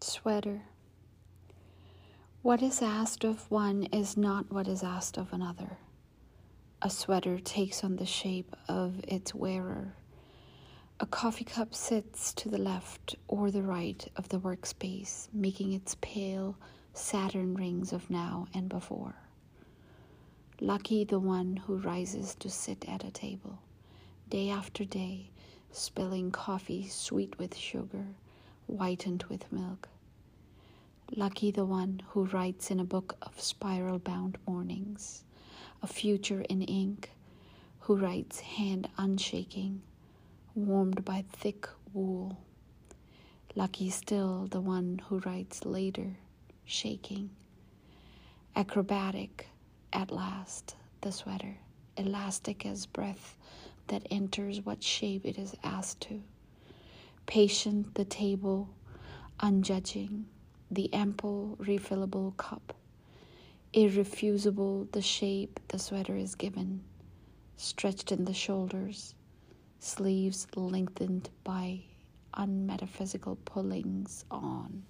Sweater. What is asked of one is not what is asked of another. A sweater takes on the shape of its wearer. A coffee cup sits to the left or the right of the workspace, making its pale Saturn rings of now and before. Lucky the one who rises to sit at a table, day after day, spilling coffee sweet with sugar whitened with milk. Lucky the one who writes in a book of spiral bound mornings, a future in ink, who writes hand unshaking, warmed by thick wool. Lucky still the one who writes later, shaking. Acrobatic, at last, the sweater, elastic as breath that enters what shape it is asked to patient the table, unjudging, the ample refillable cup, irrefusable the shape the sweater is given, stretched in the shoulders, sleeves lengthened by unmetaphysical pullings on.